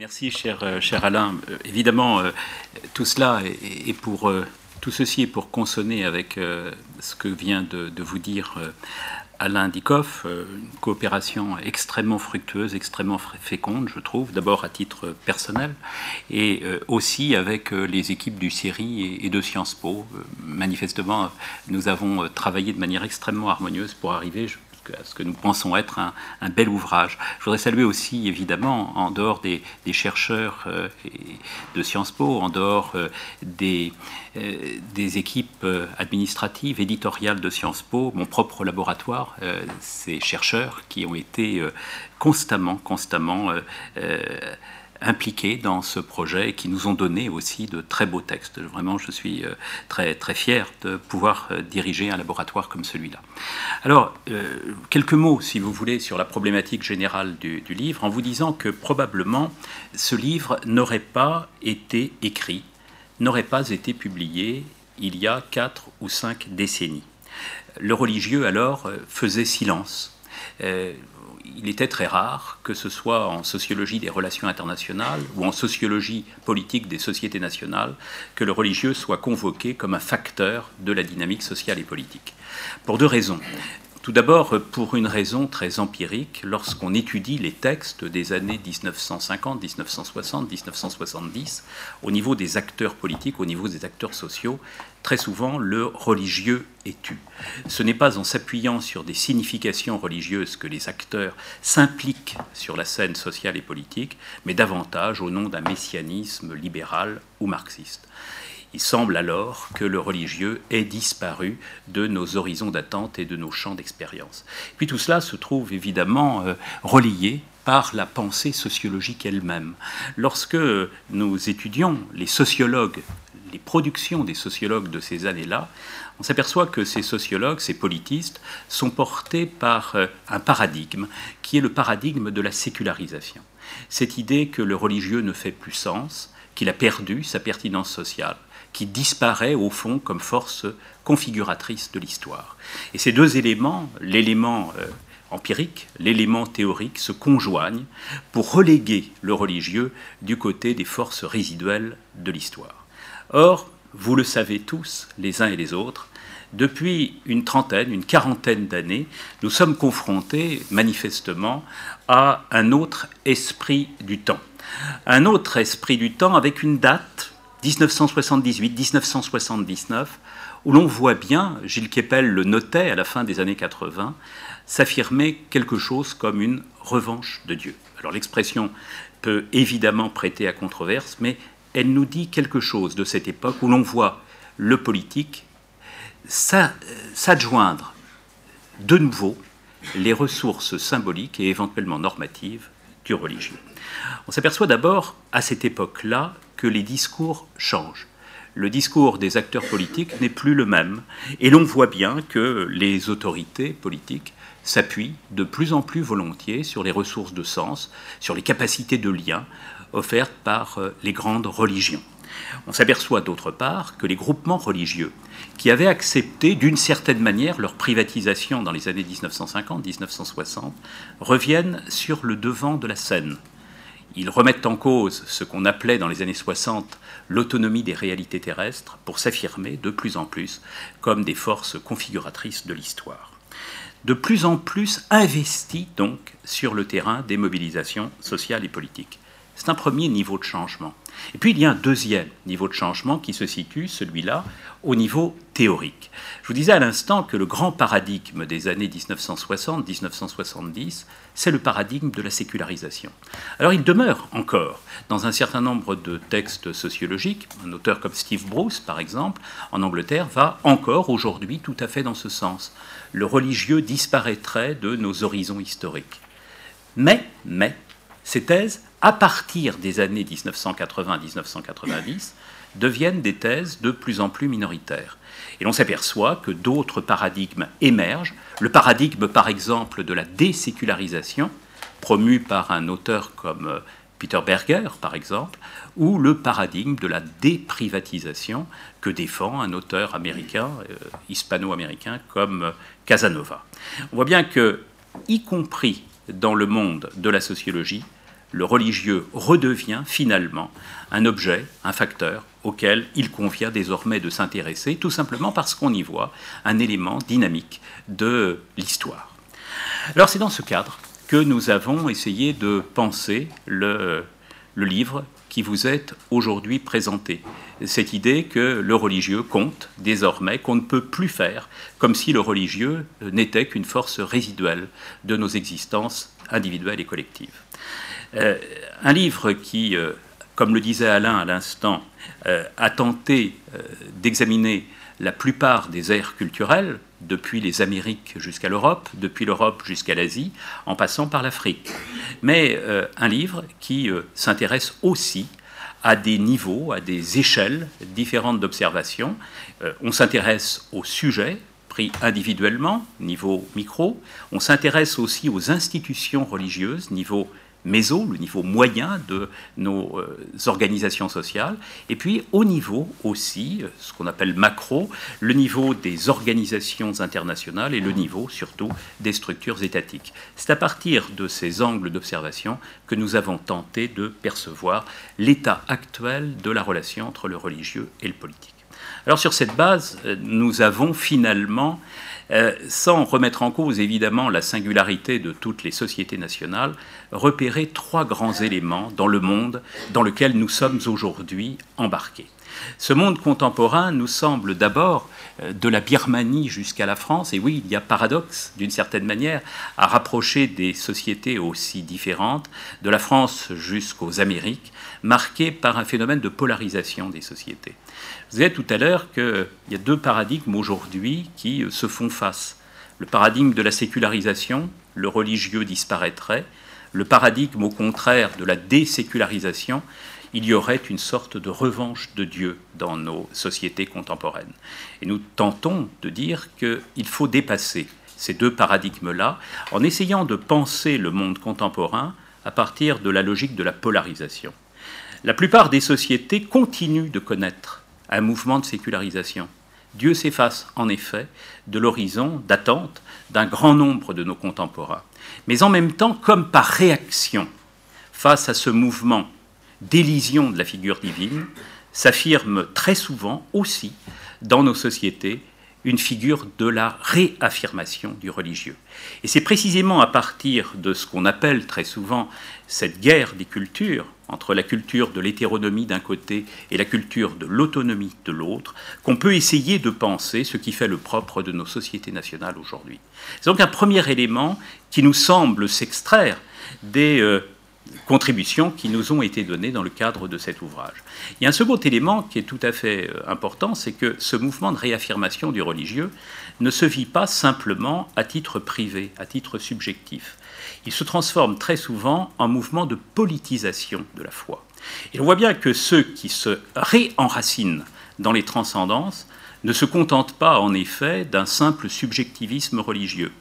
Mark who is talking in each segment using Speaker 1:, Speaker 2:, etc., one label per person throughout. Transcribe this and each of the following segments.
Speaker 1: Merci, cher, euh, cher Alain. Euh, évidemment, euh, tout cela est, pour tout ceci est pour consonner avec ce que vient de, vous dire Alain Dikoff, une coopération extrêmement fructueuse, extrêmement féconde, je trouve, d'abord à titre personnel, et aussi avec les équipes du CIRI et de Sciences Po. Manifestement, nous avons travaillé de manière extrêmement harmonieuse pour arriver, à ce que nous pensons être un, bel ouvrage. Je voudrais saluer aussi, évidemment, en dehors des, chercheurs euh, de Sciences Po, en dehors euh, des, euh, des, équipes administratives, éditoriales de Sciences Po, mon propre laboratoire, ces chercheurs qui ont été constamment, constamment impliqués dans ce projet et qui nous ont donné aussi de très beaux textes. Vraiment, je suis euh, très, très fier de pouvoir euh, diriger un laboratoire comme celui-là. Alors, euh, quelques mots, si vous voulez, sur la problématique générale du, du livre, en vous disant que probablement ce livre n'aurait pas été écrit, n'aurait pas été publié il y a quatre ou cinq décennies. Le religieux, alors, faisait silence il était très rare, que ce soit en sociologie des relations internationales ou en sociologie politique des sociétés nationales, que le religieux soit convoqué comme un facteur de la dynamique sociale et politique. Pour deux raisons. Tout d'abord, pour une raison très empirique, lorsqu'on étudie les textes des années 1950, 1960, 1970, au niveau des acteurs politiques, au niveau des acteurs sociaux, très souvent le religieux est tu. Ce n'est pas en s'appuyant sur des significations religieuses que les acteurs s'impliquent sur la scène sociale et politique, mais davantage au nom d'un messianisme libéral ou marxiste. Il semble alors que le religieux ait disparu de nos horizons d'attente et de nos champs d'expérience. Puis tout cela se trouve évidemment euh, relié par la pensée sociologique elle-même. Lorsque nous étudions les sociologues, les productions des sociologues de ces années-là, on s'aperçoit que ces sociologues, ces politistes, sont portés par euh, un paradigme qui est le paradigme de la sécularisation. Cette idée que le religieux ne fait plus sens, qu'il a perdu sa pertinence sociale qui disparaît au fond comme force configuratrice de l'histoire. Et ces deux éléments, l'élément euh, empirique, l'élément théorique, se conjoignent pour reléguer le religieux du côté des forces résiduelles de l'histoire. Or, vous le savez tous, les uns et les autres, depuis une trentaine, une quarantaine d'années, nous sommes confrontés manifestement à un autre esprit du temps. Un autre esprit du temps avec une date 1978-1979, où l'on voit bien, Gilles Kepel le notait à la fin des années 80, s'affirmer quelque chose comme une revanche de Dieu. Alors l'expression peut évidemment prêter à controverse, mais elle nous dit quelque chose de cette époque où l'on voit le politique s'adjoindre de nouveau les ressources symboliques et éventuellement normatives du religieux. On s'aperçoit d'abord à cette époque-là que les discours changent. Le discours des acteurs politiques n'est plus le même, et l'on voit bien que les autorités politiques s'appuient de plus en plus volontiers sur les ressources de sens, sur les capacités de lien offertes par euh, les grandes religions. On s'aperçoit d'autre part que les groupements religieux, qui avaient accepté d'une certaine manière leur privatisation dans les années 1950-1960, reviennent sur le devant de la scène ils remettent en cause ce qu'on appelait dans les années 60 l'autonomie des réalités terrestres pour s'affirmer de plus en plus comme des forces configuratrices de l'histoire. De plus en plus investis donc sur le terrain des mobilisations sociales et politiques. C'est un premier niveau de changement. Et puis il y a un deuxième niveau de changement qui se situe, celui-là, au niveau théorique. Je vous disais à l'instant que le grand paradigme des années 1960-1970, c'est le paradigme de la sécularisation. Alors il demeure encore dans un certain nombre de textes sociologiques, un auteur comme Steve Bruce par exemple, en Angleterre, va encore aujourd'hui tout à fait dans ce sens. Le religieux disparaîtrait de nos horizons historiques. Mais, mais, ces thèses à partir des années 1980-1990, deviennent des thèses de plus en plus minoritaires. Et l'on s'aperçoit que d'autres paradigmes émergent. Le paradigme, par exemple, de la désécularisation, promu par un auteur comme euh, Peter Berger, par exemple, ou le paradigme de la déprivatisation que défend un auteur américain, euh, hispano-américain, comme euh, Casanova. On voit bien que, y compris dans le monde de la sociologie, le religieux redevient finalement un objet, un facteur auquel il convient désormais de s'intéresser, tout simplement parce qu'on y voit un élément dynamique de l'histoire. Alors c'est dans ce cadre que nous avons essayé de penser le, le livre qui vous est aujourd'hui présenté. Cette idée que le religieux compte désormais, qu'on ne peut plus faire comme si le religieux n'était qu'une force résiduelle de nos existences individuelles et collectives. Euh, un livre qui, euh, comme le disait Alain à l'instant, euh, a tenté d'examiner la plupart des aires culturelles, depuis les Amériques jusqu'à l'Europe, depuis l'Europe jusqu'à l'Asie, en passant par l'Afrique. Mais un livre qui s'intéresse aussi à des niveaux, à des échelles différentes d'observation. on s'intéresse au sujet, pris individuellement, niveau micro. On s'intéresse aussi aux institutions religieuses, niveau méso, le niveau moyen de nos euh, organisations sociales, et puis au niveau aussi, euh, ce qu'on appelle macro, le niveau des organisations internationales et le niveau surtout des structures étatiques. C'est à partir de ces angles d'observation que nous avons tenté de percevoir l'état actuel de la relation entre le religieux et le politique. Alors sur cette base, euh, nous avons finalement euh, sans remettre en cause évidemment la singularité de toutes les sociétés nationales, repérer trois grands éléments dans le monde dans lequel nous sommes aujourd'hui embarqués. Ce monde contemporain nous semble d'abord euh, de la Birmanie jusqu'à la France, et oui, il y a paradoxe d'une certaine manière à rapprocher des sociétés aussi différentes, de la France jusqu'aux Amériques, marqué par un phénomène de polarisation des sociétés. Vous avez tout à l'heure qu'il y a deux paradigmes aujourd'hui qui se font face. Le paradigme de la sécularisation, le religieux disparaîtrait. Le paradigme, au contraire, de la désécularisation, il y aurait une sorte de revanche de Dieu dans nos sociétés contemporaines. Et nous tentons de dire qu'il faut dépasser ces deux paradigmes-là en essayant de penser le monde contemporain à partir de la logique de la polarisation. La plupart des sociétés continuent de connaître un mouvement de sécularisation. Dieu s'efface en effet de l'horizon d'attente d'un grand nombre de nos contemporains. Mais en même temps, comme par réaction face à ce mouvement d'élision de la figure divine, s'affirme très souvent aussi dans nos sociétés une figure de la réaffirmation du religieux. Et c'est précisément à partir de ce qu'on appelle très souvent cette guerre des cultures, entre la culture de l'hétéronomie d'un côté et la culture de l'autonomie de l'autre, qu'on peut essayer de penser ce qui fait le propre de nos sociétés nationales aujourd'hui. C'est donc un premier élément qui nous semble s'extraire des euh, contributions qui nous ont été données dans le cadre de cet ouvrage. Il y a un second élément qui est tout à fait euh, important, c'est que ce mouvement de réaffirmation du religieux ne se vit pas simplement à titre privé, à titre subjectif il se transforme très souvent en mouvement de politisation de la foi. Et on voit bien que ceux qui se réenracinent dans les transcendances ne se contentent pas en effet d'un simple subjectivisme religieux.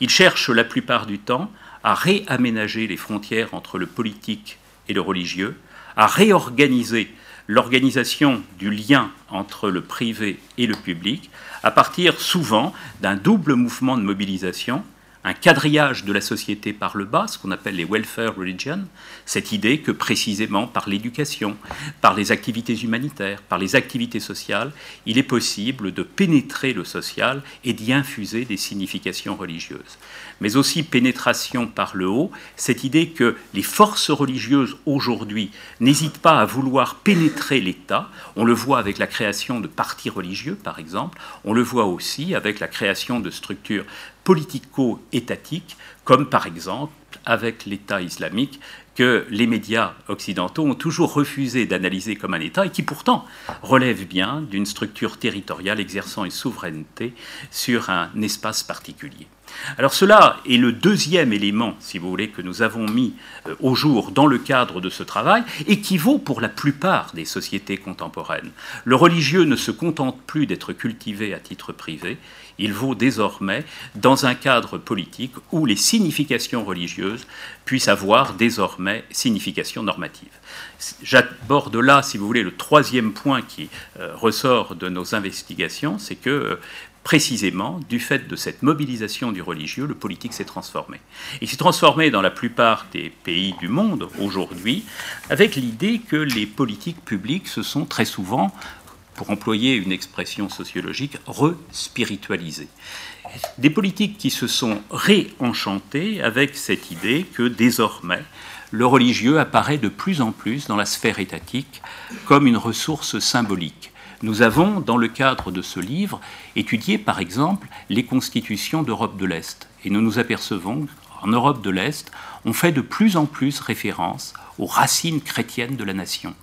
Speaker 1: Ils cherchent la plupart du temps à réaménager les frontières entre le politique et le religieux, à réorganiser l'organisation du lien entre le privé et le public, à partir souvent d'un double mouvement de mobilisation un quadrillage de la société par le bas, ce qu'on appelle les welfare religions, cette idée que précisément par l'éducation, par les activités humanitaires, par les activités sociales, il est possible de pénétrer le social et d'y infuser des significations religieuses. Mais aussi pénétration par le haut, cette idée que les forces religieuses aujourd'hui n'hésitent pas à vouloir pénétrer l'État, on le voit avec la création de partis religieux par exemple, on le voit aussi avec la création de structures politico-étatiques, comme par exemple avec l'État islamique que les médias occidentaux ont toujours refusé d'analyser comme un État et qui pourtant relève bien d'une structure territoriale exerçant une souveraineté sur un espace particulier. Alors cela est le deuxième élément, si vous voulez, que nous avons mis euh, au jour dans le cadre de ce travail et qui vaut pour la plupart des sociétés contemporaines. Le religieux ne se contente plus d'être cultivé à titre privé, il vaut désormais dans un cadre politique où les significations religieuses puissent avoir désormais signification normative. J'aborde là, si vous voulez, le troisième point qui euh, ressort de nos investigations, c'est que euh, précisément, du fait de cette mobilisation du religieux, le politique s'est transformé. Il s'est transformé dans la plupart des pays du monde aujourd'hui avec l'idée que les politiques publiques se sont très souvent, pour employer une expression sociologique, re-spiritualisées. Des politiques qui se sont réenchantées avec cette idée que désormais, le religieux apparaît de plus en plus dans la sphère étatique comme une ressource symbolique nous avons, dans le cadre de ce livre, étudié par exemple les constitutions d'Europe de l'Est. Et nous nous apercevons qu'en Europe de l'Est, on fait de plus en plus référence aux racines chrétiennes de la nation,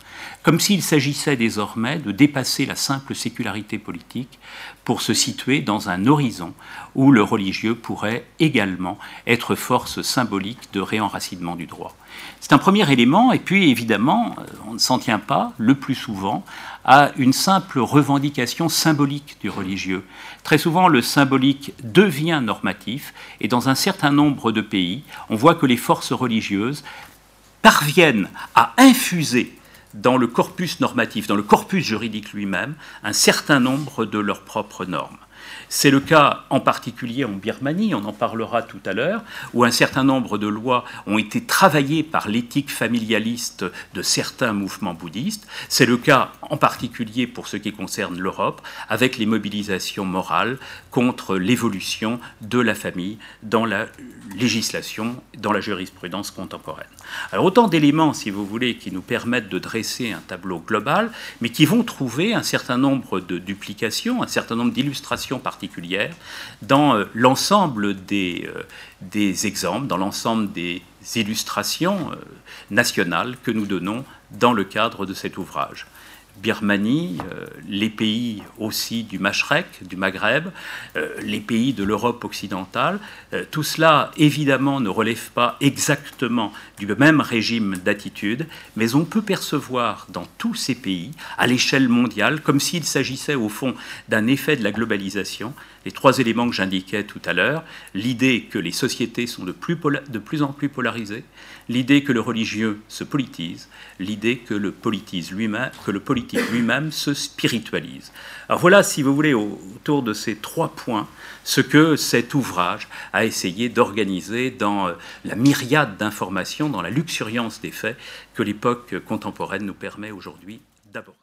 Speaker 1: comme s'il s'agissait désormais de dépasser la simple sécularité politique pour se situer dans un horizon où le religieux pourrait également être force symbolique de réenracinement du droit. C'est un premier élément, et puis évidemment, on ne s'en tient pas le plus souvent à une simple revendication symbolique du religieux. Très souvent, le symbolique devient normatif, et dans un certain nombre de pays, on voit que les forces religieuses parviennent à infuser dans le corpus normatif, dans le corpus juridique lui-même, un certain nombre de leurs propres normes. C'est le cas en particulier en Birmanie, on en parlera tout à l'heure, où un certain nombre de lois ont été travaillées par l'éthique familialiste de certains mouvements bouddhistes. C'est le cas en particulier pour ce qui concerne l'Europe, avec les mobilisations morales contre l'évolution de la famille dans la législation, dans la jurisprudence contemporaine. Alors autant d'éléments, si vous voulez, qui nous permettent de dresser un tableau global, mais qui vont trouver un certain nombre de duplications, un certain nombre d'illustrations particulières dans euh, l'ensemble des, euh, des, exemples, dans l'ensemble des illustrations euh, nationales que nous donnons dans le cadre de cet ouvrage. Birmanie, euh, les pays aussi du Machrek, du Maghreb, euh, les pays de l'Europe occidentale, euh, tout cela évidemment ne relève pas exactement du même régime d'attitude, mais on peut percevoir dans tous ces pays, à l'échelle mondiale, comme s'il s'agissait au fond d'un effet de la globalisation, les trois éléments que j'indiquais tout à l'heure, l'idée que les sociétés sont de plus, en plus polarisées, l'idée que le religieux se politise, l'idée que le politique lui-même, que le politique lui-même se spiritualise. Alors voilà, si vous voulez, autour de ces trois points, ce que cet ouvrage a essayé d'organiser dans euh, la myriade d'informations, dans la luxuriance des faits que l'époque contemporaine nous permet aujourd'hui d'aborder.